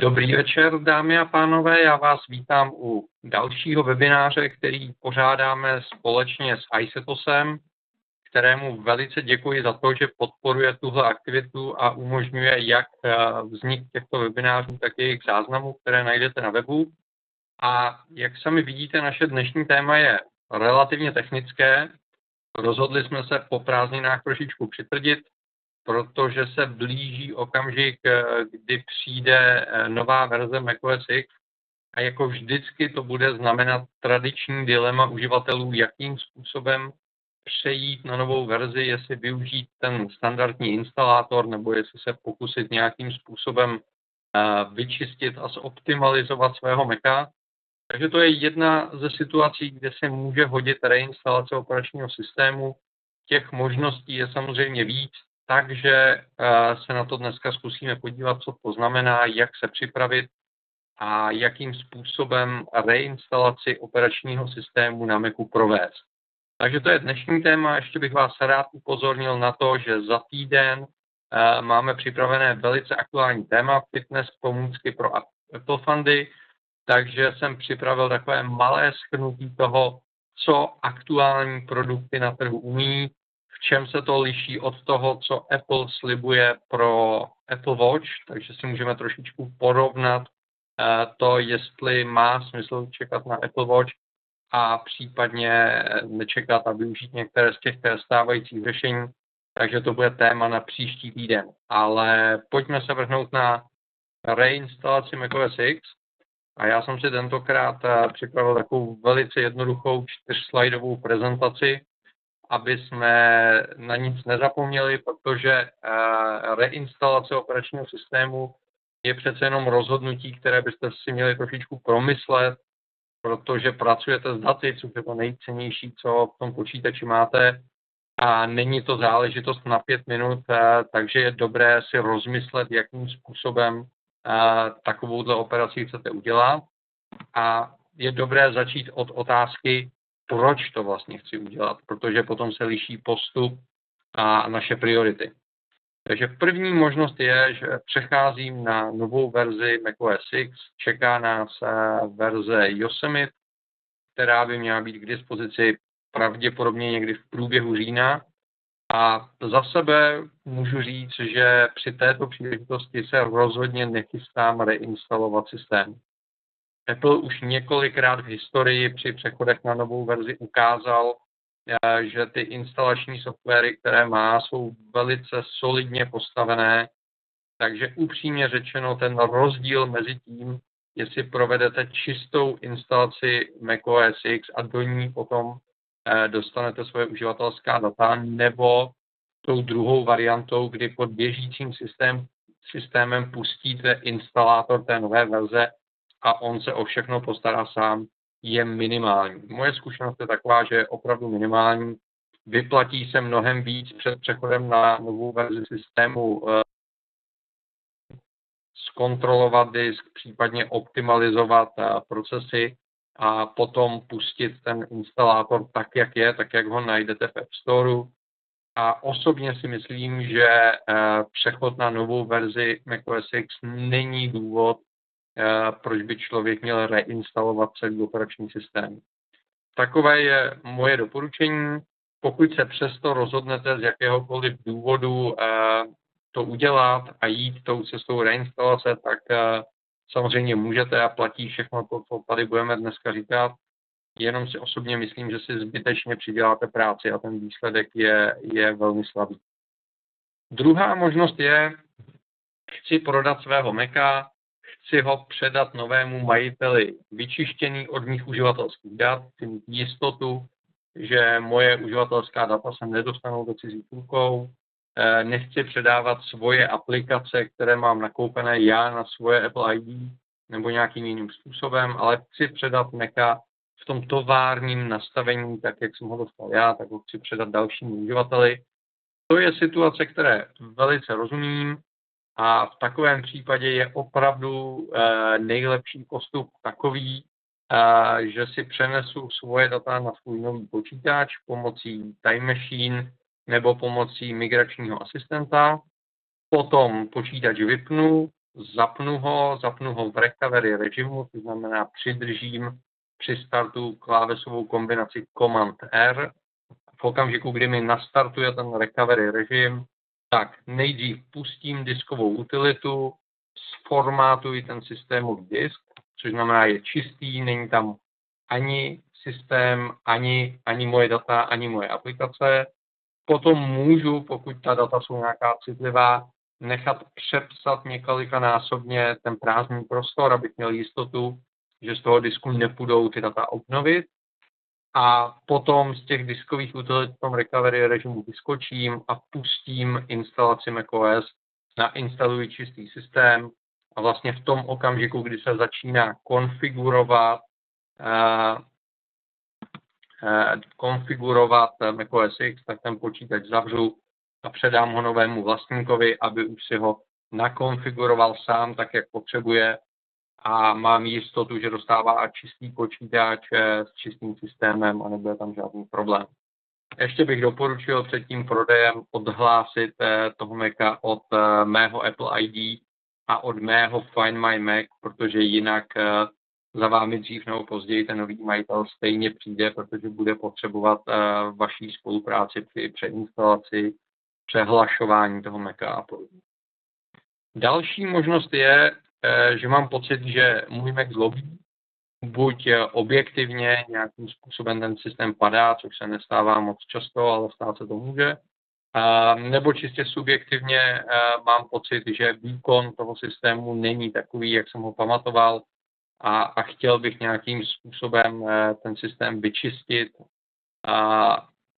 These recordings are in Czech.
Dobrý večer, dámy a pánové. Já vás vítám u dalšího webináře, který pořádáme společně s ICETOSem, kterému velice děkuji za to, že podporuje tuhle aktivitu a umožňuje jak eh, vznik těchto webinářů, tak i jejich záznamů, které najdete na webu. A jak sami vidíte, naše dnešní téma je relativně technické. Rozhodli jsme se po prázdninách trošičku přitvrdit, protože se blíží okamžik, eh, kdy přijde eh, nová verze macOS X a jako vždycky to bude znamenat tradiční dilema uživatelů, jakým způsobem přejít na novou verzi, jestli využít ten standardní instalátor nebo jestli se pokusit nějakým způsobem eh, vyčistit a zoptimalizovat svého Maca. Takže to je jedna ze situací, kde se může hodit reinstalace operačního systému. Těch možností je samozřejmě víc, takže eh, se na to dneska zkusíme podívat, co to znamená, jak se připravit a jakým způsobem reinstalaci operačního systému na Macu provést. Takže to je dnešní téma. Ještě bych vás rád upozornil na to, že za týden eh, máme připravené velice aktuální téma fitness pomůcky pro Apple Fundy, takže jsem připravil takové malé schrnutí toho, co aktuální produkty na trhu umí, v čem se to liší od toho, co Apple slibuje pro Apple Watch, takže si můžeme trošičku porovnat eh, to, jestli má smysl čekat na Apple Watch a případně nečekat a využít některé z těch stávajících řešení. Takže to bude téma na příští týden. Ale pojďme se vrhnout na reinstalaci macOS X. A já jsem si tentokrát eh, připravil takovou velice jednoduchou čtyřslajdovou prezentaci, aby jsme na nic nezapomněli, protože eh, reinstalace operačního systému je přece jenom rozhodnutí, které byste si měli trošičku promyslet, protože pracujete s daty, což je to nejcennější, co v tom počítači máte a není to záležitost na pět minut, eh, takže je dobré si rozmyslet, jakým způsobem eh, takovouhle operaci chcete udělat. A je dobré začít od otázky, proč to vlastně chci udělat, protože potom se liší postup a naše priority. Takže první možnost je, že přecházím na novou verzi macOS X, čeká nás eh, verze Yosemite, která by měla být k dispozici pravděpodobně někdy v průběhu října. A za sebe můžu říct, že při této příležitosti se rozhodně nechystám reinstalovat systém. Apple už několikrát v historii při přechodech na novou verzi ukázal, eh, že ty instalační softwary, které má, jsou velice solidně postavené. Takže upřímně řečeno, ten rozdíl mezi tím, jestli provedete čistou instalaci macOS X a do ní potom eh, dostanete svoje uživatelská data, nebo tou druhou variantou, kdy pod běžícím systém, systémem pustíte instalátor té nové verze a on se o všechno postará sám, je minimální. Moje zkušenost je taková, že je opravdu minimální. Vyplatí se mnohem víc před přechodem na novou verzi systému eh, zkontrolovat disk, případně optimalizovat eh, procesy a potom pustit ten instalátor tak, jak je, tak, jak ho najdete v App Store. A osobně si myslím, že eh, přechod na novou verzi macOS X není důvod, proč by člověk měl reinstalovat celý operační systém. Takové je moje doporučení. Pokud se přesto rozhodnete z jakéhokoliv důvodu eh, to udělat a jít tou cestou reinstalace, tak eh, samozřejmě můžete a platí všechno to, co tady budeme dneska říkat. Jenom si osobně myslím, že si zbytečně přiděláte práci a ten výsledek je, je velmi slabý. Druhá možnost je, chci prodat svého Maca, chci ho předat novému majiteli vyčištěný od mých uživatelských dat, chci mít jistotu, že moje uživatelská data se nedostanou do cizích rukou, eh, nechci předávat svoje aplikace, které mám nakoupené já na svoje Apple ID nebo nějakým jiným způsobem, ale chci předat Maca v tom továrním nastavení, tak jak jsem ho dostal já, tak ho chci předat dalšímu uživateli. To je situace, které velice rozumím, a v takovém případě je opravdu eh, nejlepší postup takový, eh, že si přenesu svoje data na svůj nový počítač pomocí Time Machine nebo pomocí migračního asistenta. Potom počítač vypnu, zapnu ho, zapnu ho v recovery režimu, to znamená přidržím při startu klávesovou kombinaci Command R. V okamžiku, kdy mi nastartuje ten recovery režim, tak nejdřív pustím diskovou utilitu, sformátuji ten systémový disk, což znamená, je čistý, není tam ani systém, ani, ani moje data, ani moje aplikace. Potom můžu, pokud ta data jsou nějaká citlivá, nechat přepsat několikanásobně ten prázdný prostor, abych měl jistotu, že z toho disku nepůjdou ty data obnovit. A potom z těch diskových utilit v tom recovery režimu vyskočím a pustím instalaci macOS, nainstaluji čistý systém a vlastně v tom okamžiku, kdy se začíná konfigurovat uh, uh, konfigurovat macOS X, tak ten počítač zavřu a předám ho novému vlastníkovi, aby už si ho nakonfiguroval sám tak, jak potřebuje a mám jistotu, že dostává čistý počítač eh, s čistým systémem a nebude tam žádný problém. Ještě bych doporučil před tím prodejem odhlásit eh, toho Maca od eh, mého Apple ID a od mého Find My Mac, protože jinak za vámi dřív nebo později ten nový majitel stejně přijde, protože bude potřebovat vaší spolupráci při přeinstalaci, přehlašování toho Maca a podobně. Další možnost je, Eh, že mám pocit, že můj Mac zlobí, buď eh, objektivně nějakým způsobem ten systém padá, což se nestává moc často, ale stát se to může, nebo čistě subjektivně eh, mám pocit, že výkon toho systému není takový, jak jsem ho pamatoval a, a chtěl bych nějakým způsobem ten systém vyčistit a,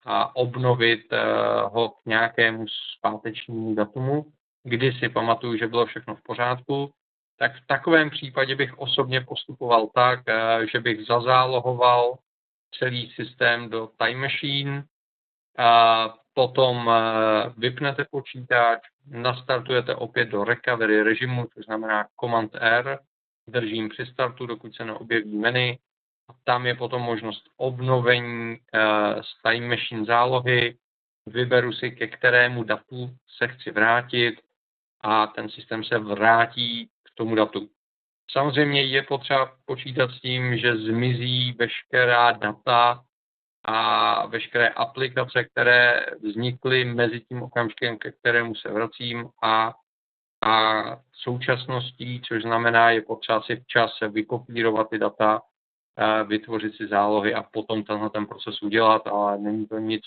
a obnovit ho k nějakému zpátečnímu datumu, kdy si pamatuju, že bylo všechno v pořádku tak v takovém případě bych osobně postupoval tak, eh, že bych zazálohoval celý systém do Time Machine, a potom eh, vypnete počítač, nastartujete opět do recovery režimu, což znamená Command R, držím při startu, dokud se neobjeví menu, a tam je potom možnost obnovení z eh, Time Machine zálohy, vyberu si, ke kterému datu se chci vrátit a ten systém se vrátí tomu datu. Samozřejmě je potřeba počítat s tím, že zmizí veškerá data a veškeré aplikace, které vznikly mezi tím okamžikem, ke kterému se vracím a, a současností, což znamená, je potřeba si včas vykopírovat ty data, vytvořit si zálohy a potom tenhle ten proces udělat, ale není to nic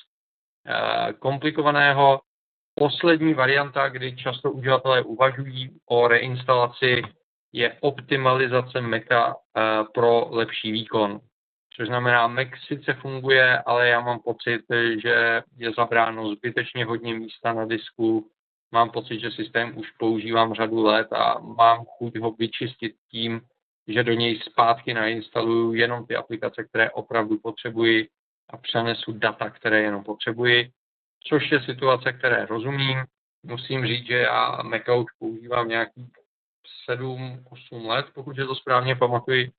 komplikovaného. Poslední varianta, kdy často uživatelé uvažují o reinstalaci, je optimalizace Maca eh, pro lepší výkon. Což znamená, Mac sice funguje, ale já mám pocit, že je zabráno zbytečně hodně místa na disku. Mám pocit, že systém už používám řadu let a mám chuť ho vyčistit tím, že do něj zpátky nainstaluju jenom ty aplikace, které opravdu potřebuji a přenesu data, které jenom potřebuji což je situace, které rozumím. Musím říct, že já Maca už používám nějakých 7-8 let, pokud je to správně pamatuji.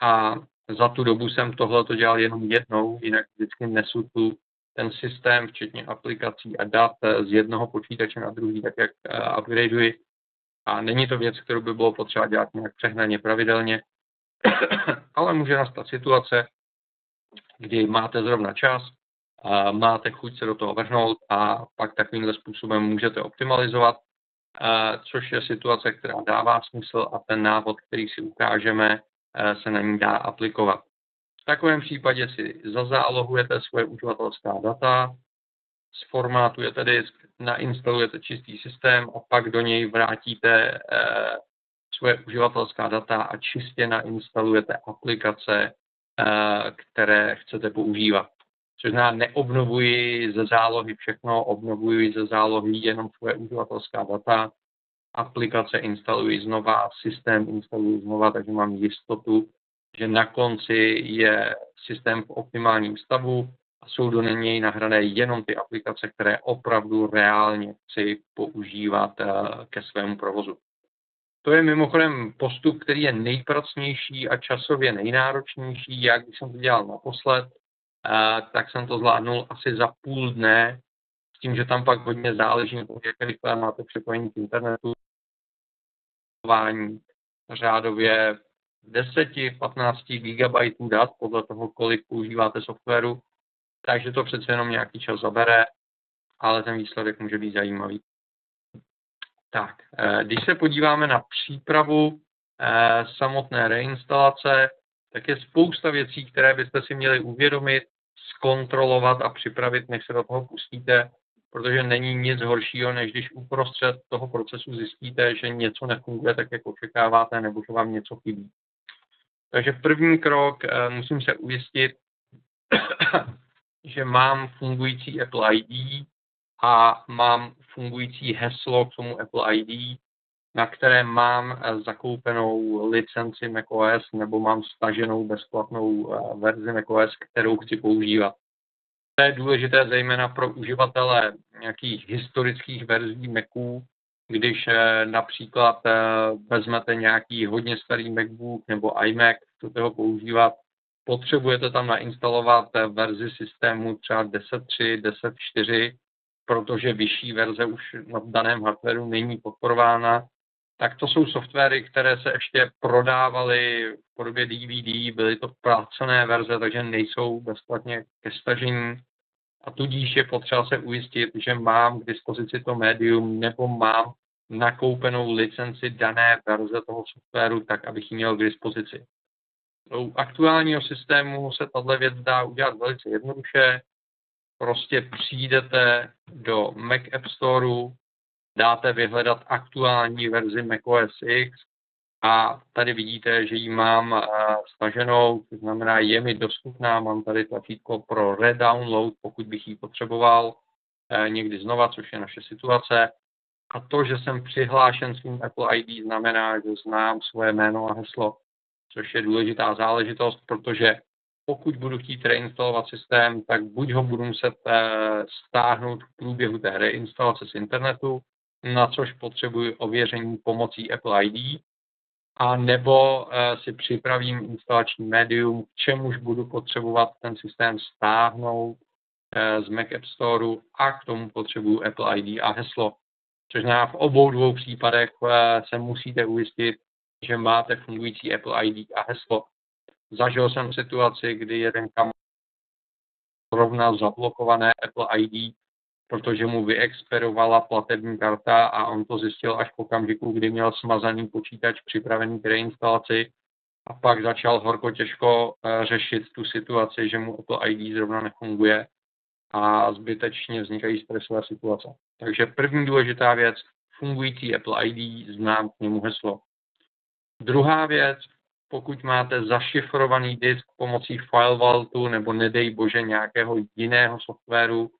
A za tu dobu jsem tohle to dělal jenom jednou, jinak vždycky nesu tu ten systém, včetně aplikací a dat z jednoho počítače na druhý, tak jak uh, upgradeuji. A není to věc, kterou by bylo potřeba dělat nějak přehnaně pravidelně, ale může nastat situace, kdy máte zrovna čas, máte chuť se do toho vrhnout a pak takovýmhle způsobem můžete optimalizovat, což je situace, která dává smysl a ten návod, který si ukážeme, se na ní dá aplikovat. V takovém případě si zazálohujete svoje uživatelská data, sformátujete disk, nainstalujete čistý systém a pak do něj vrátíte svoje uživatelská data a čistě nainstalujete aplikace, které chcete používat což znamená, neobnovuji ze zálohy všechno, obnovuji ze zálohy jenom svoje uživatelská data, aplikace instaluji znova, systém instaluji znova, takže mám jistotu, že na konci je systém v optimálním stavu a jsou do něj nahrané jenom ty aplikace, které opravdu reálně chci používat eh, ke svému provozu. To je mimochodem postup, který je nejpracnější a časově nejnáročnější. Jak když jsem to dělal naposled, tak jsem to zvládnul asi za půl dne, s tím, že tam pak hodně záleží, jak rychle máte připojení k internetu. řádově 10-15 GB dat podle toho, kolik používáte softwaru, takže to přece jenom nějaký čas zabere, ale ten výsledek může být zajímavý. Tak, eh, když se podíváme na přípravu eh, samotné reinstalace, tak je spousta věcí, které byste si měli uvědomit, zkontrolovat a připravit, než se do toho pustíte, protože není nic horšího, než když uprostřed toho procesu zjistíte, že něco nefunguje tak, jak očekáváte, nebo že vám něco chybí. Takže první krok, eh, musím se ujistit, že mám fungující Apple ID a mám fungující heslo k tomu Apple ID, na které mám eh, zakoupenou licenci macOS nebo mám staženou bezplatnou eh, verzi macOS, kterou chci používat. To je důležité zejména pro uživatele nějakých historických verzí Maců, když eh, například vezmete nějaký hodně starý MacBook nebo iMac, chcete ho používat, potřebujete tam nainstalovat verzi systému třeba 10.3, 10.4, protože vyšší verze už na daném hardwareu není podporována, tak to jsou softwary, které se ještě prodávaly v podobě DVD, byly to placené verze, takže nejsou bezplatně ke stažení. A tudíž je potřeba se ujistit, že mám k dispozici to médium nebo mám nakoupenou licenci dané verze toho softwaru, tak abych ji měl k dispozici. U aktuálního systému se tato věc dá udělat velice jednoduše. Prostě přijdete do Mac App Storeu, dáte vyhledat aktuální verzi macOS X a tady vidíte, že ji mám eh, staženou, to znamená, je mi dostupná, mám tady tlačítko pro redownload, pokud bych ji potřeboval eh, někdy znova, což je naše situace. A to, že jsem přihlášen svým Apple ID, znamená, že znám svoje jméno a heslo, což je důležitá záležitost, protože pokud budu chtít reinstalovat systém, tak buď ho budu muset eh, stáhnout v průběhu té reinstalace z internetu, na což potřebuji ověření pomocí Apple ID, a nebo eh, si připravím instalační médium, k čemuž budu potřebovat ten systém stáhnout eh, z Mac App Storeu a k tomu potřebuji Apple ID a heslo. Což znamená, v obou dvou případech se musíte ujistit, že máte fungující Apple ID a heslo. Zažil jsem situaci, kdy jeden kam rovna zablokované Apple ID, protože mu vyexperovala platební karta a on to zjistil až v okamžiku, kdy měl smazaný počítač připravený k reinstalaci a pak začal horko těžko eh, řešit tu situaci, že mu Apple ID zrovna nefunguje a zbytečně vznikají stresové situace. Takže první důležitá věc, fungující Apple ID, znám k němu heslo. Druhá věc, pokud máte zašifrovaný disk pomocí FileVaultu nebo nedej bože nějakého jiného softwaru,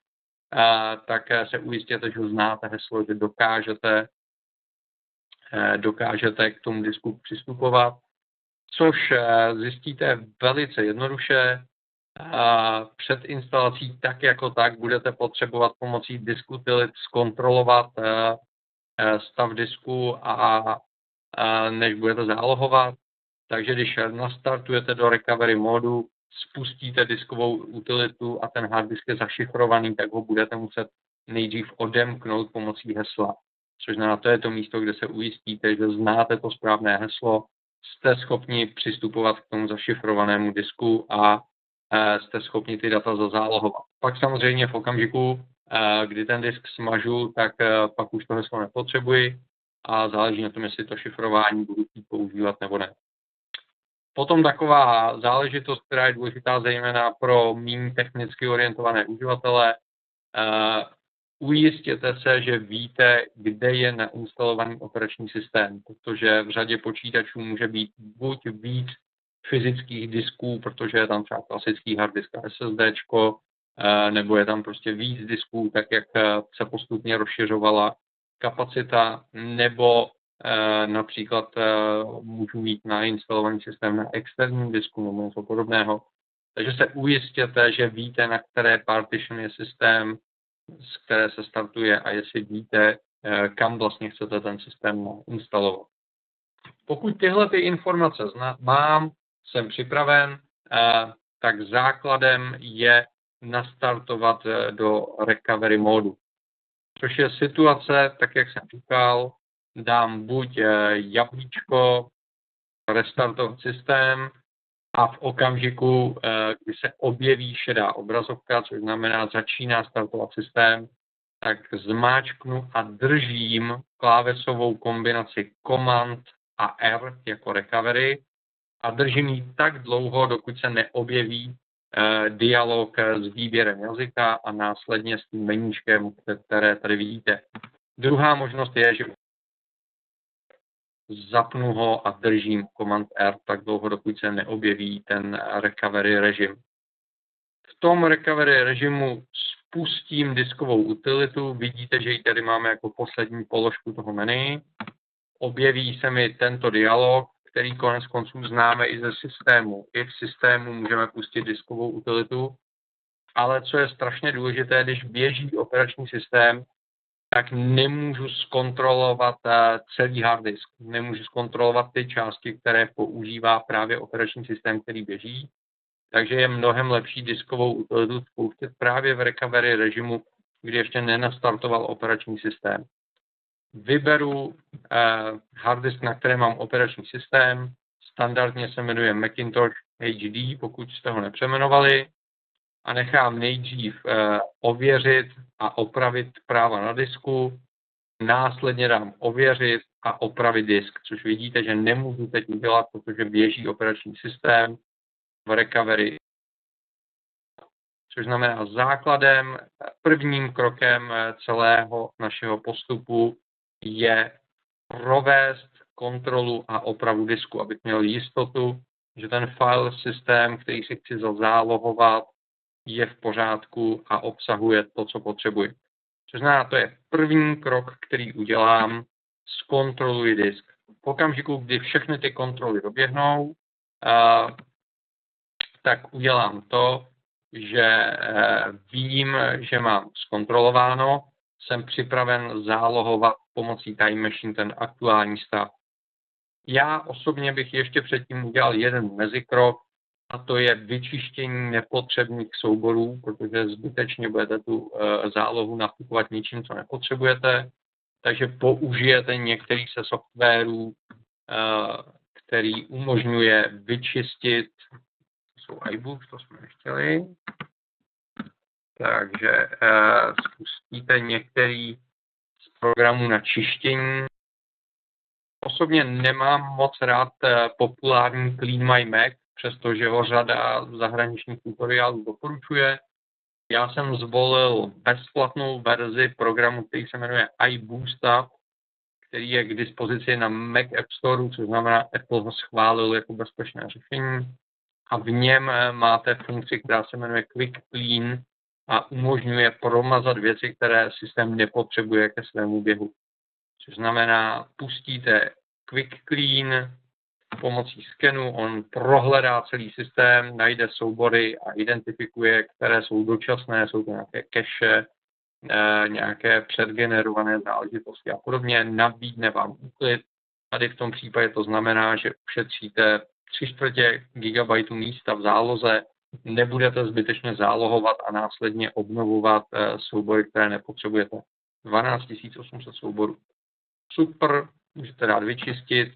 tak se ujistěte, že znáte heslo, že dokážete, eh, dokážete k tomu disku přistupovat, což eh, zjistíte velice jednoduše. Před instalací tak jako tak budete potřebovat pomocí diskutilit zkontrolovat eh, stav disku a než budete zálohovat. Takže když nastartujete do recovery modu, spustíte diskovou utilitu a ten hard disk je zašifrovaný, tak ho budete muset nejdřív odemknout pomocí hesla. Což znamená, to je to místo, kde se ujistíte, že znáte to správné heslo, jste schopni přistupovat k tomu zašifrovanému disku a e, jste schopni ty data zazálohovat. Pak samozřejmě v okamžiku, e, kdy ten disk smažu, tak e, pak už to heslo nepotřebuji a záleží na tom, jestli to šifrování budu používat nebo ne. Potom taková záležitost, která je důležitá zejména pro méně technicky orientované uživatele, uh, ujistěte se, že víte, kde je nainstalovaný operační systém, protože v řadě počítačů může být buď víc fyzických disků, protože je tam třeba klasický hard disk a SSD, eh, nebo je tam prostě víc disků, tak jak eh, se postupně rozšiřovala kapacita, nebo Eh, například eh, můžu mít nainstalovaný systém na externím disku nebo něco podobného. Takže se ujistěte, že víte, na které partition je systém, z které se startuje a jestli víte, eh, kam vlastně chcete ten systém instalovat. Pokud tyhle ty informace mám, jsem připraven, tak základem je nastartovat do recovery modu. Což je situace, tak jak jsem říkal, dám buď jablíčko, restartovat systém a v okamžiku, kdy se objeví šedá obrazovka, což znamená začíná startovat systém, tak zmáčknu a držím klávesovou kombinaci Command a R jako recovery a držím ji tak dlouho, dokud se neobjeví eh, dialog s výběrem jazyka a následně s tím meníčkem, které tady vidíte. Druhá možnost je, že zapnu ho a držím Command R tak dlouho, dokud se neobjeví ten recovery režim. V tom recovery režimu spustím diskovou utilitu, vidíte, že ji tady máme jako poslední položku toho menu. Objeví se mi tento dialog, který konec konců známe i ze systému. I v systému můžeme pustit diskovou utilitu, ale co je strašně důležité, když běží operační systém, tak nemůžu zkontrolovat eh, celý hard disk. Nemůžu zkontrolovat ty části, které používá právě operační systém, který běží. Takže je mnohem lepší diskovou utilitu spouštět právě v recovery režimu, kdy ještě nenastartoval operační systém. Vyberu eh, hard disk, na kterém mám operační systém. Standardně se jmenuje Macintosh HD, pokud jste ho nepřemenovali. A nechám nejdřív eh, ověřit a opravit práva na disku. Následně dám ověřit a opravit disk, což vidíte, že nemůžu teď udělat, protože běží operační systém v recovery. Což znamená základem, prvním krokem celého našeho postupu je provést kontrolu a opravu disku, abych měl jistotu, že ten file systém, který si chci zazálohovat, je v pořádku a obsahuje to, co potřebuji. Což znamená, to je první krok, který udělám, zkontroluji disk. V okamžiku, kdy všechny ty kontroly doběhnou, tak udělám to, že eh, vím, že mám zkontrolováno, jsem připraven zálohovat pomocí Time Machine ten aktuální stav. Já osobně bych ještě předtím udělal jeden mezikrok, a to je vyčištění nepotřebných souborů, protože zbytečně budete tu eh, zálohu nakupovat ničím, co nepotřebujete. Takže použijete některý se softwarů, eh, který umožňuje vyčistit jsou iBooks, to jsme nechtěli. Takže uh, spustíte některý z programů na čištění. Osobně nemám moc rád populární Clean My Mac, přestože ho řada zahraničních tutoriálů doporučuje. Já jsem zvolil bezplatnou verzi programu, který se jmenuje iBoosta, který je k dispozici na Mac App Store, což znamená, Apple ho schválil jako bezpečné řešení a v něm eh, máte funkci, která se jmenuje Quick Clean a umožňuje promazat věci, které systém nepotřebuje ke svému běhu. Což znamená, pustíte Quick Clean pomocí skenu, on prohledá celý systém, najde soubory a identifikuje, které jsou dočasné, jsou to nějaké cache, eh, nějaké předgenerované záležitosti a podobně, nabídne vám úklid. Tady v tom případě to znamená, že ušetříte tři čtvrtě gigabajtů místa v záloze, nebudete zbytečně zálohovat a následně obnovovat eh, soubory, které nepotřebujete. 12 800 souborů. Super, můžete dát vyčistit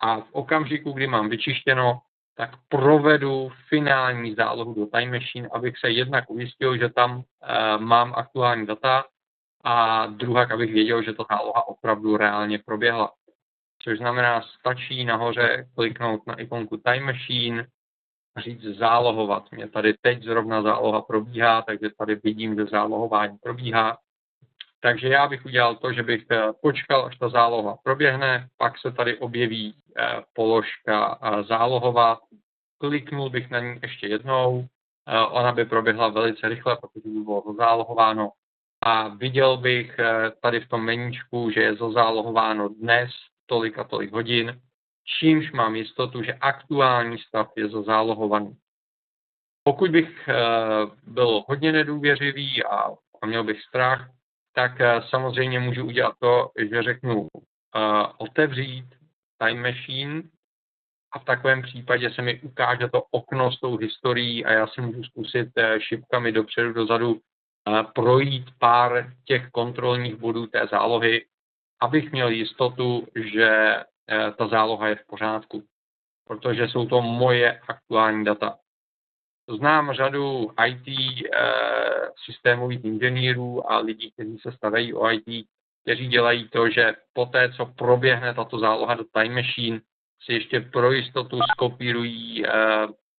a v okamžiku, kdy mám vyčištěno, tak provedu finální zálohu do Time Machine, abych se jednak ujistil, že tam uh, mám aktuální data a druhak, abych věděl, že ta záloha opravdu reálně proběhla což znamená, stačí nahoře kliknout na ikonku Time Machine a říct zálohovat. Mě tady teď zrovna záloha probíhá, takže tady vidím, že zálohování probíhá. Takže já bych udělal to, že bych eh, počkal, až ta záloha proběhne, pak se tady objeví eh, položka eh, zálohovat, kliknul bych na ní ještě jednou, ona by proběhla velice rychle, protože by bylo zálohováno a viděl bych tady v tom meníčku, že je zazálohováno dnes tolik a tolik hodin, čímž mám jistotu, že aktuální stav je zazálohovaný. Pokud bych byl hodně nedůvěřivý a měl bych strach, tak eh, samozřejmě můžu udělat to, že řeknu eh, otevřít Time Machine a v takovém případě se mi ukáže to okno s tou historií a já si můžu zkusit šipkami dopředu, dozadu projít pár těch kontrolních bodů té zálohy abych měl jistotu, že ta záloha je v pořádku, protože jsou to moje aktuální data. Znám řadu IT systémových inženýrů a lidí, kteří se starají o IT, kteří dělají to, že poté, co proběhne tato záloha do Time Machine, si ještě pro jistotu skopírují uh,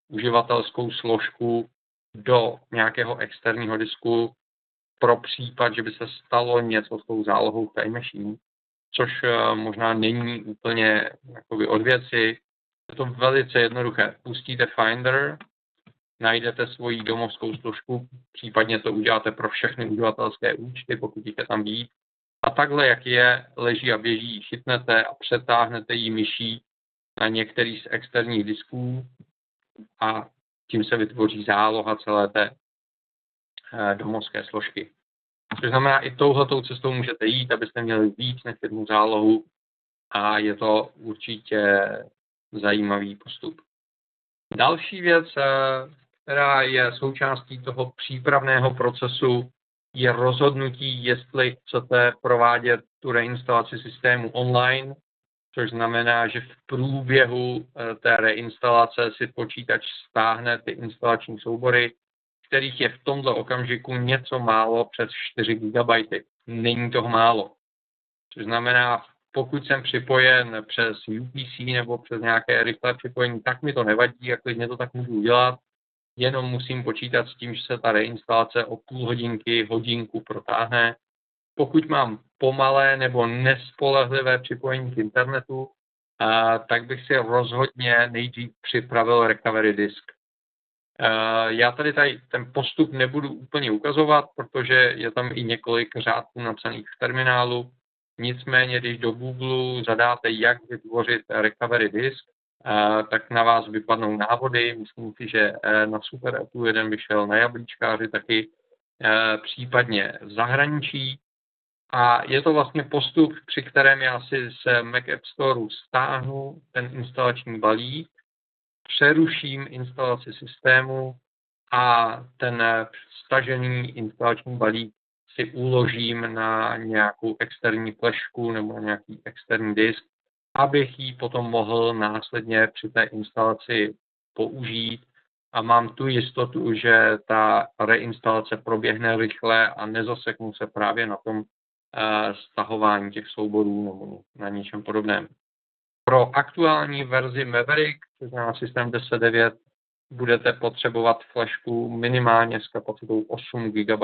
uživatelskou složku do nějakého externího disku pro případ, že by se stalo něco s tou zálohou Time Machine, což uh, možná není úplně jakoby od věci. Je to velice jednoduché. Pustíte Finder, najdete svoji domovskou složku, případně to uděláte pro všechny uživatelské účty, pokud jich je tam být. A takhle, jak je, leží a běží, chytnete a přetáhnete ji myší na některý z externích disků a tím se vytvoří záloha celé té eh, domovské složky. Což znamená, i touhletou cestou můžete jít, abyste měli víc než jednu zálohu a je to určitě zajímavý postup. Další věc, eh, která je součástí toho přípravného procesu, je rozhodnutí, jestli chcete provádět tu reinstalaci systému online což znamená, že v průběhu eh, té reinstalace si počítač stáhne ty instalační soubory, kterých je v tomto okamžiku něco málo přes 4 GB. Není toho málo. Což znamená, pokud jsem připojen přes UPC nebo přes nějaké rychlé připojení, tak mi to nevadí, jak klidně to tak můžu udělat. Jenom musím počítat s tím, že se ta reinstalace o půl hodinky, hodinku protáhne pokud mám pomalé nebo nespolehlivé připojení k internetu, tak bych si rozhodně nejdřív připravil recovery disk. Já tady, tady ten postup nebudu úplně ukazovat, protože je tam i několik řádků napsaných v terminálu. Nicméně, když do Google zadáte, jak vytvořit recovery disk, tak na vás vypadnou návody. Myslím si, že e, na Super Apple jeden vyšel na jablíčkáři taky, e, případně v zahraničí. A je to vlastně postup, při kterém já si z Mac App Store stáhnu ten instalační balík, přeruším instalaci systému a ten stažený instalační balík si uložím na nějakou externí flešku nebo na nějaký externí disk, abych ji potom mohl následně při té instalaci použít a mám tu jistotu, že ta reinstalace proběhne rychle a nezaseknu se právě na tom stahování těch souborů nebo na něčem podobném. Pro aktuální verzi Maverick, to znamená systém 10.9, budete potřebovat flešku minimálně s kapacitou 8 GB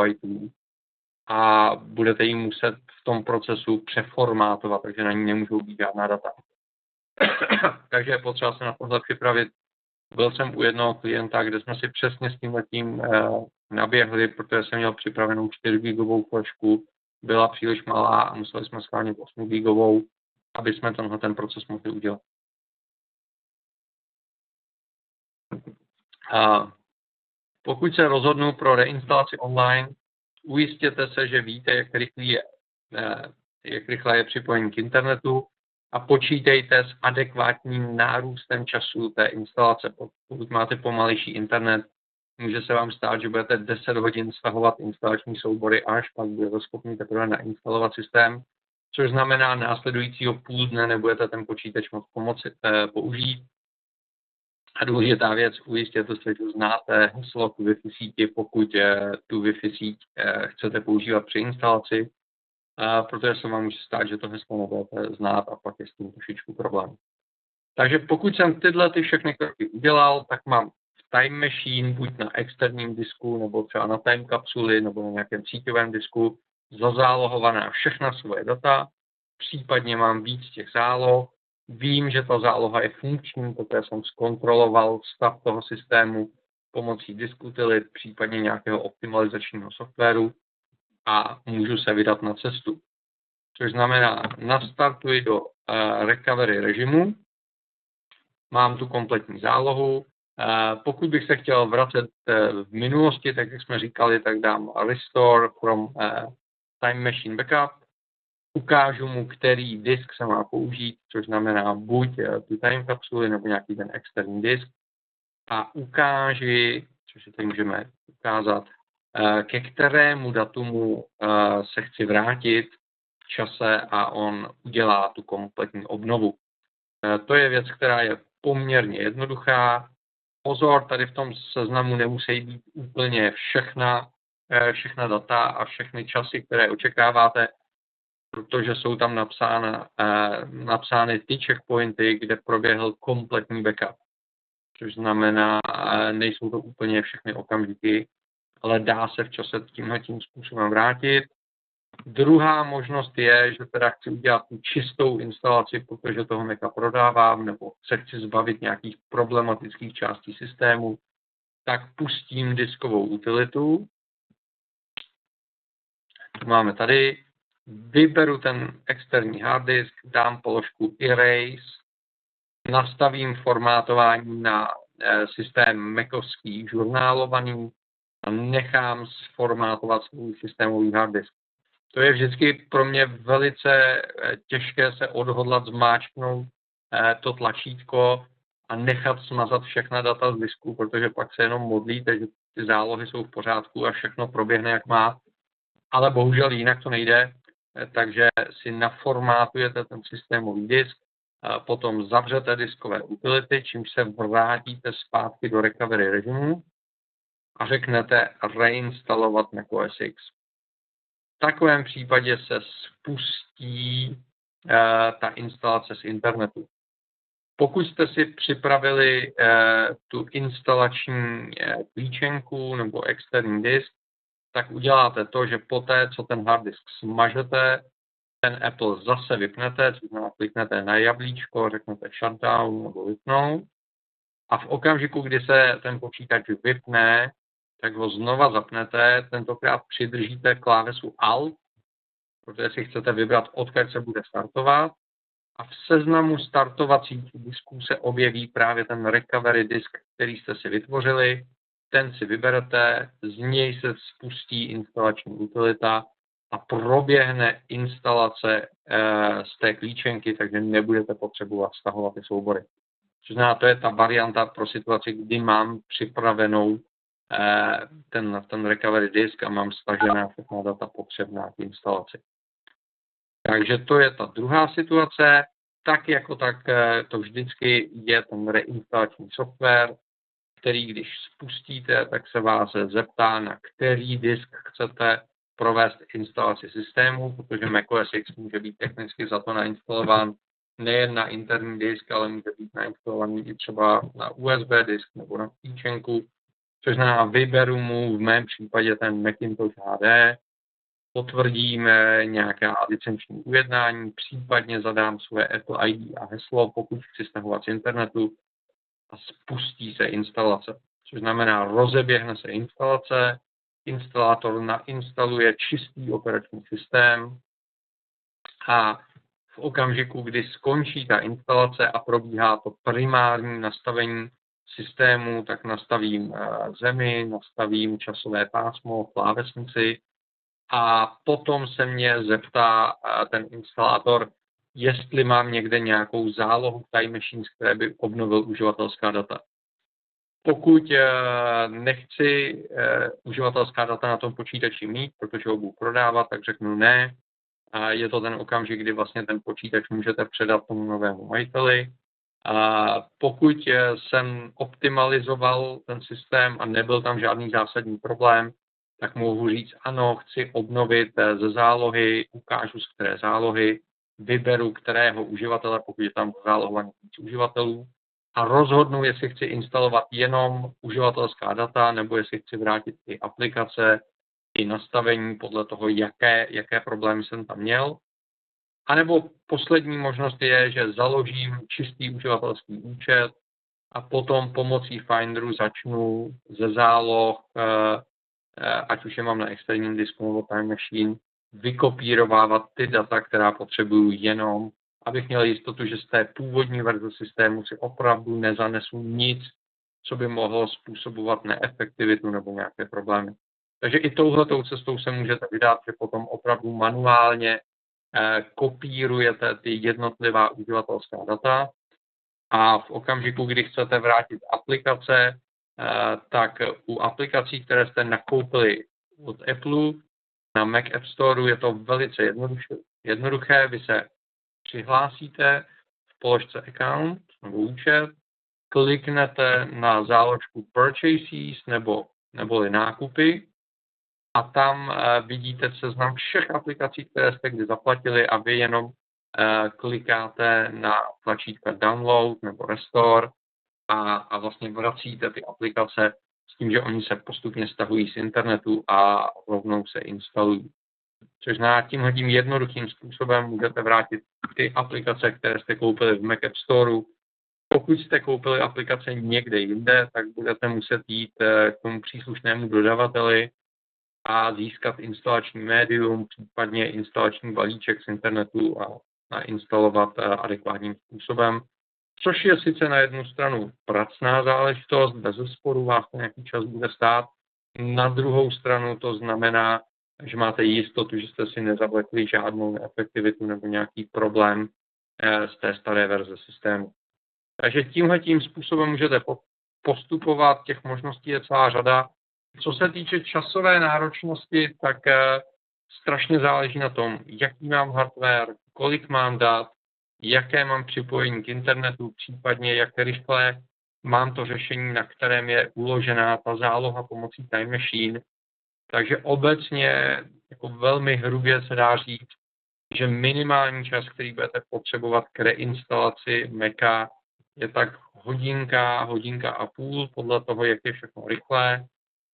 a budete ji muset v tom procesu přeformátovat, takže na ní nemůžou být žádná data. takže je potřeba se na tohle připravit. Byl jsem u jednoho klienta, kde jsme si přesně s tím letím eh, naběhli, protože jsem měl připravenou 4 GB flešku byla příliš malá a museli jsme schválnit 8 gigovou, aby jsme tenhle ten proces mohli udělat. A pokud se rozhodnu pro reinstalaci online, ujistěte se, že víte, jak rychlý je, eh, jak rychle je připojení k internetu a počítejte s adekvátním nárůstem času té instalace. Pokud máte pomalejší internet, může se vám stát, že budete 10 hodin stahovat instalační soubory až pak budete schopni teprve nainstalovat systém, což znamená následujícího půl dne nebudete ten počítač moc pomoci, eh, použít. A důležitá věc, ujistěte se, že znáte heslo k Wi-Fi síti, pokud eh, tu Wi-Fi síť eh, chcete používat při instalaci, protože se vám může stát, že to heslo nebudete znát a pak je s tím trošičku problém. Takže pokud jsem tyhle ty všechny kroky udělal, tak mám time machine, buď na externím disku, nebo třeba na time kapsuli, nebo na nějakém síťovém disku, zazálohovaná všechna svoje data, případně mám víc těch záloh, vím, že ta záloha je funkční, protože jsem zkontroloval stav toho systému pomocí diskutilit, případně nějakého optimalizačního softwaru a můžu se vydat na cestu. Což znamená, nastartuji do uh, recovery režimu, mám tu kompletní zálohu, pokud bych se chtěl vracet eh, v minulosti, tak jak jsme říkali, tak dám restore from eh, time machine backup, ukážu mu, který disk se má použít, což znamená buď eh, tu time kapsuli nebo nějaký ten externí disk a ukáži, což si tady můžeme ukázat, ke kterému datumu se chci vrátit čase a on udělá tu kompletní obnovu. Eh, to je věc, která je poměrně jednoduchá. Pozor, tady v tom seznamu nemusí být úplně všechna, eh, všechna data a všechny časy, které očekáváte, protože jsou tam napsána, napsány ty checkpointy, kde proběhl kompletní backup. Což znamená, nejsou to úplně všechny okamžiky, ale dá se v čase tímhle tím způsobem vrátit. Druhá možnost je, že teda chci udělat tu čistou instalaci, protože toho Maca prodávám, nebo se chci zbavit nějakých problematických částí systému, tak pustím diskovou utilitu. Tu máme tady. Vyberu ten externí hard disk, dám položku Erase, nastavím formátování na eh, systém Macovský žurnálovaný, a nechám sformátovat svůj systémový hard disk. To je vždycky pro mě velice eh, těžké se odhodlat zmáčknout eh, to tlačítko a nechat smazat všechna data z disku, protože pak se jenom modlíte, že ty zálohy jsou v pořádku a všechno proběhne, jak má. Ale bohužel jinak to nejde, takže si naformátujete ten systémový disk, potom zavřete diskové utility, čímž se vrátíte zpátky do recovery režimu a řeknete reinstalovat Mac OS X. V takovém případě se spustí uh, ta instalace z internetu. Pokud jste si připravili uh, tu instalační uh, klíčenku nebo externí disk, tak uděláte to, že poté, co ten hard disk smažete, ten Apple zase vypnete, znamená kliknete na jablíčko, řeknete shutdown nebo vypnout a v okamžiku, kdy se ten počítač vypne, tak ho znova zapnete, tentokrát přidržíte klávesu Alt, protože si chcete vybrat, odkud se bude startovat. A v seznamu startovacích disků se objeví právě ten recovery disk, který jste si vytvořili. Ten si vyberete, z něj se spustí instalační utilita a proběhne instalace e, z té klíčenky, takže nebudete potřebovat stahovat ty soubory. To znamená, to je ta varianta pro situaci, kdy mám připravenou Eh, ten, ten recovery disk a mám stažená všechna data potřebná k instalaci. Takže to je ta druhá situace. Tak jako tak eh, to vždycky je ten reinstalační software, který když spustíte, tak se vás zeptá, na který disk chcete provést instalaci systému, protože macOS X může být technicky za to nainstalován nejen na interní disk, ale může být nainstalovaný i třeba na USB disk nebo na píčenku což znamená vyberu mu v mém případě ten Macintosh HD, potvrdím nějaká licenční ujednání, případně zadám svoje Apple ID a heslo, pokud chci stahovat z internetu a spustí se instalace. Což znamená, rozeběhne se instalace, instalátor nainstaluje čistý operační systém a v okamžiku, kdy skončí ta instalace a probíhá to primární nastavení systému, tak nastavím eh, zemi, nastavím časové pásmo, klávesnici a potom se mě zeptá eh, ten instalátor, jestli mám někde nějakou zálohu Time Machines, které by obnovil uživatelská data. Pokud eh, nechci uživatelská data na tom počítači mít, protože ho budu prodávat, tak řeknu ne. Je to ten okamžik, kdy vlastně ten počítač můžete předat tomu novému majiteli a pokud jsem optimalizoval ten systém a nebyl tam žádný zásadní problém, tak mohu říct, ano, chci obnovit ze zálohy, ukážu z které zálohy, vyberu kterého uživatele, pokud je tam zálohovaný víc uživatelů a rozhodnu, jestli chci instalovat jenom uživatelská data, nebo jestli chci vrátit i aplikace, i nastavení podle toho, jaké, jaké problémy jsem tam měl. A nebo poslední možnost je, že založím čistý uživatelský účet a potom pomocí Finderu začnu ze záloh, eh, eh, ať už je mám na externím disku nebo Time Machine, vykopírovávat ty data, která potřebuju jenom, abych měl jistotu, že z té původní verze systému si opravdu nezanesu nic, co by mohlo způsobovat neefektivitu nebo nějaké problémy. Takže i touhletou cestou se můžete vydat, že potom opravdu manuálně Eh, kopírujete ty jednotlivá uživatelská data a v okamžiku, kdy chcete vrátit aplikace, eh, tak u aplikací, které jste nakoupili od Apple na Mac App Store je to velice jednoduché, jednoduché, vy se přihlásíte v položce account nebo účet, kliknete na záložku purchases nebo, neboli nákupy a tam uh, vidíte seznam všech aplikací, které jste kdy zaplatili a vy jenom uh, klikáte na tlačítka download nebo restore a, a vlastně vracíte ty aplikace s tím, že oni se postupně stahují z internetu a rovnou se instalují. Což znamená, tímhle tím jednoduchým způsobem můžete vrátit ty aplikace, které jste koupili v Mac App Store. Pokud jste koupili aplikace někde jinde, tak budete muset jít eh, k tomu příslušnému dodavateli a získat instalační médium, případně instalační balíček z internetu a nainstalovat eh, adekvátním způsobem což je sice na jednu stranu pracná záležitost, bez sporu vás to nějaký čas bude stát, na druhou stranu to znamená, že máte jistotu, že jste si nezavlekli žádnou neefektivitu nebo nějaký problém eh, z té staré verze systému. Takže tímhle tím způsobem můžete postupovat, těch možností je celá řada. Co se týče časové náročnosti, tak eh, strašně záleží na tom, jaký mám hardware, kolik mám dat, jaké mám připojení k internetu, případně jak rychle mám to řešení, na kterém je uložená ta záloha pomocí Time Machine. Takže obecně jako velmi hrubě se dá říct, že minimální čas, který budete potřebovat k reinstalaci Maca, je tak hodinka, hodinka a půl, podle toho, jak je všechno rychlé.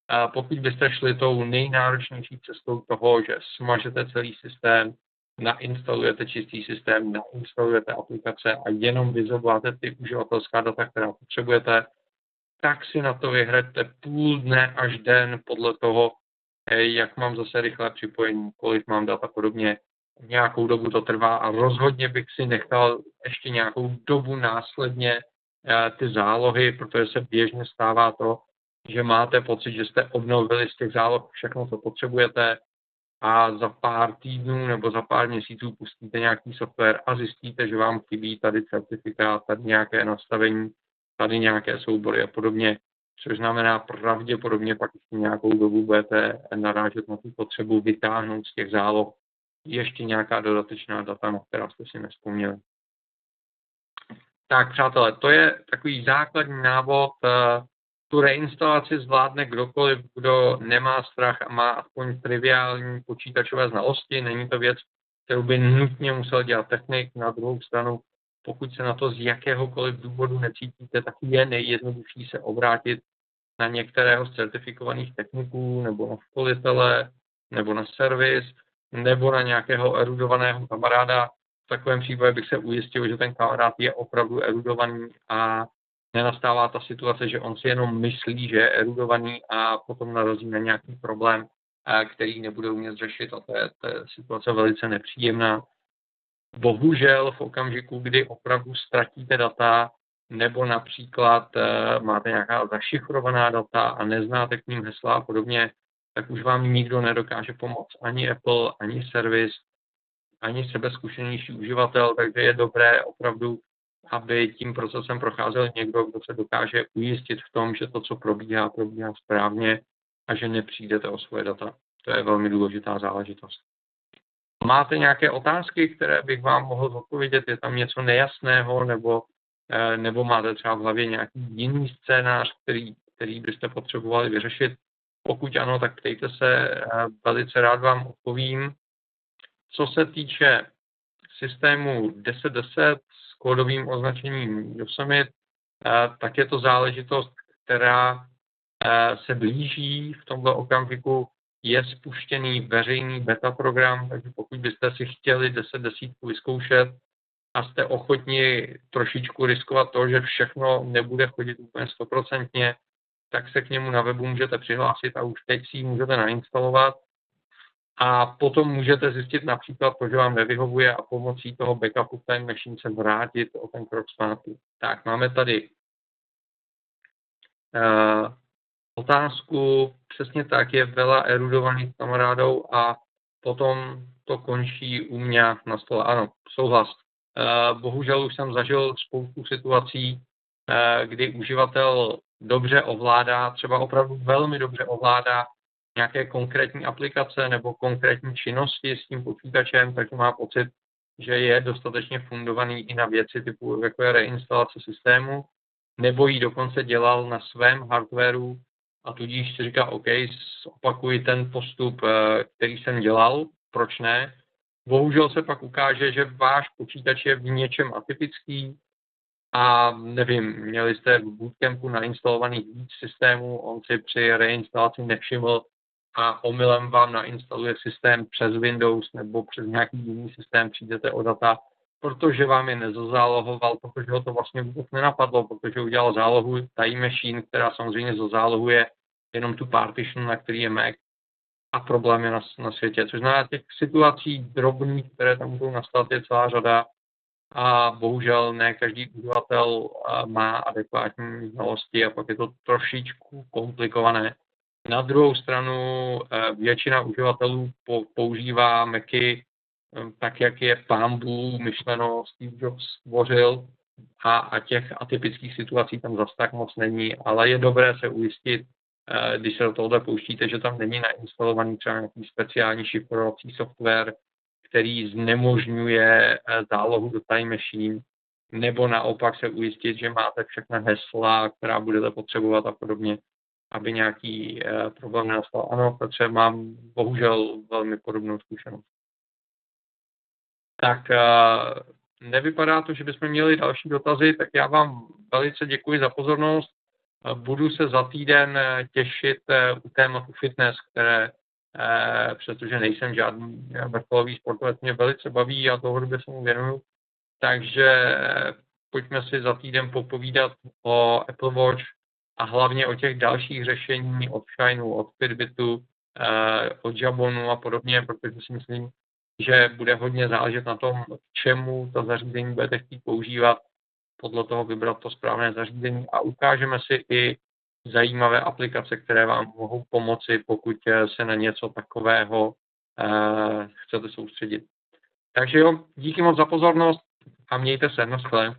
A pokud byste šli tou nejnáročnější cestou toho, že smažete celý systém, nainstalujete čistý systém, nainstalujete aplikace a jenom vyzobláte ty uživatelská data, která potřebujete, tak si na to vyhraďte půl dne až den podle toho, jak mám zase rychlé připojení, kolik mám dat a podobně. Nějakou dobu to trvá a rozhodně bych si nechal ještě nějakou dobu následně eh, ty zálohy, protože se běžně stává to, že máte pocit, že jste obnovili z těch záloh všechno, co potřebujete, a za pár týdnů nebo za pár měsíců pustíte nějaký software a zjistíte, že vám chybí tady certifikát, tady nějaké nastavení, tady nějaké soubory a podobně, což znamená pravděpodobně pak ještě nějakou dobu budete narážet na tu potřebu vytáhnout z těch záloh ještě nějaká dodatečná data, na která jste si nespomněli. Tak přátelé, to je takový základní návod eh, tu reinstalaci zvládne kdokoliv, kdo nemá strach a má aspoň triviální počítačové znalosti. Není to věc, kterou by nutně musel dělat technik. Na druhou stranu, pokud se na to z jakéhokoliv důvodu necítíte, tak je nejjednodušší se obrátit na některého z certifikovaných techniků nebo na školitele nebo na servis nebo na nějakého erudovaného kamaráda. V takovém případě bych se ujistil, že ten kamarád je opravdu erudovaný a nenastává ta situace, že on si jenom myslí, že je erudovaný a potom narazí na nějaký problém, eh, který nebude umět řešit a to je, to je situace velice nepříjemná. Bohužel v okamžiku, kdy opravdu ztratíte data, nebo například eh, máte nějaká zašifrovaná data a neznáte k ním hesla a podobně, tak už vám nikdo nedokáže pomoct. Ani Apple, ani servis, ani sebezkušenější uživatel, takže je dobré opravdu aby tím procesem procházel někdo, kdo se dokáže ujistit v tom, že to, co probíhá, probíhá správně a že nepřijdete o svoje data. To je velmi důležitá záležitost. Máte nějaké otázky, které bych vám mohl odpovědět? Je tam něco nejasného nebo, eh, nebo máte třeba v hlavě nějaký jiný scénář, který, který byste potřebovali vyřešit? Pokud ano, tak ptejte se, eh, velice rád vám odpovím. Co se týče systému 1010, kódovým označením eh, tak je to záležitost, která se blíží v tomto okamžiku, je spuštěný veřejný beta program, takže pokud byste si chtěli 10 desítku vyzkoušet a jste ochotni trošičku riskovat to, že všechno nebude chodit úplně stoprocentně, tak se k němu na webu můžete přihlásit a už teď si ji můžete nainstalovat a potom můžete zjistit například to, že vám nevyhovuje a pomocí toho backupu Time Machine se vrátit o ten krok zpátky. Tak, máme tady uh, otázku, přesně tak, je vela erudovaných kamarádů a potom to končí u mě na stole. Ano, souhlas. Uh, bohužel už jsem zažil spoustu situací, uh, kdy uživatel dobře ovládá, třeba opravdu velmi dobře ovládá nějaké konkrétní aplikace nebo konkrétní činnosti s tím počítačem, takže má pocit, že je dostatečně fundovaný i na věci typu jako je reinstalace systému, nebo ji dokonce dělal na svém hardwareu a tudíž si říká, OK, opakuji ten postup, eh, který jsem dělal, proč ne? Bohužel se pak ukáže, že váš počítač je v něčem atypický a nevím, měli jste v bootcampu nainstalovaných víc systémů, on si při reinstalaci nevšiml a omylem vám nainstaluje systém přes Windows nebo přes nějaký jiný systém, přijdete o data, protože vám je nezazálohoval, protože ho to vlastně vůbec nenapadlo, protože udělal zálohu Time Machine, která samozřejmě zazálohuje jenom tu partition, na který je Mac a problémy na, na světě. Což znamená, těch situací drobných, které tam budou nastat, je celá řada a bohužel ne každý uživatel má adekvátní znalosti a pak je to trošičku komplikované. Na druhou stranu e, většina uživatelů používá Macy e, tak, jak je pán Bůh myšleno Steve Jobs stvořil a, a těch atypických situací tam zase tak moc není, ale je dobré se ujistit, e, když se do tohohle pouštíte, že tam není nainstalovaný třeba nějaký speciální šifrovací software, který znemožňuje zálohu do Time Machine, nebo naopak se ujistit, že máte všechna hesla, která budete potřebovat a podobně aby nějaký uh, problém nenastal. Ano, protože mám bohužel velmi podobnou zkušenost. Tak uh, nevypadá to, že bychom měli další dotazy, tak já vám velice děkuji za pozornost. Uh, budu se za týden těšit u tématu fitness, které, přestože nejsem žádný vrcholový sportovec, mě velice baví a dlouhodobě se mu věnuju. Takže pojďme si za týden popovídat o Apple Watch, a hlavně o těch dalších řešení od Shineu, od Fitbitu, eh, od Jabonu a podobně, protože si myslím, že bude hodně záležet na tom, čemu to zařízení budete chtít používat, podle toho vybrat to správné zařízení a ukážeme si i zajímavé aplikace, které vám mohou pomoci, pokud se na něco takového eh, chcete soustředit. Takže jo, díky moc za pozornost a mějte se, naschle.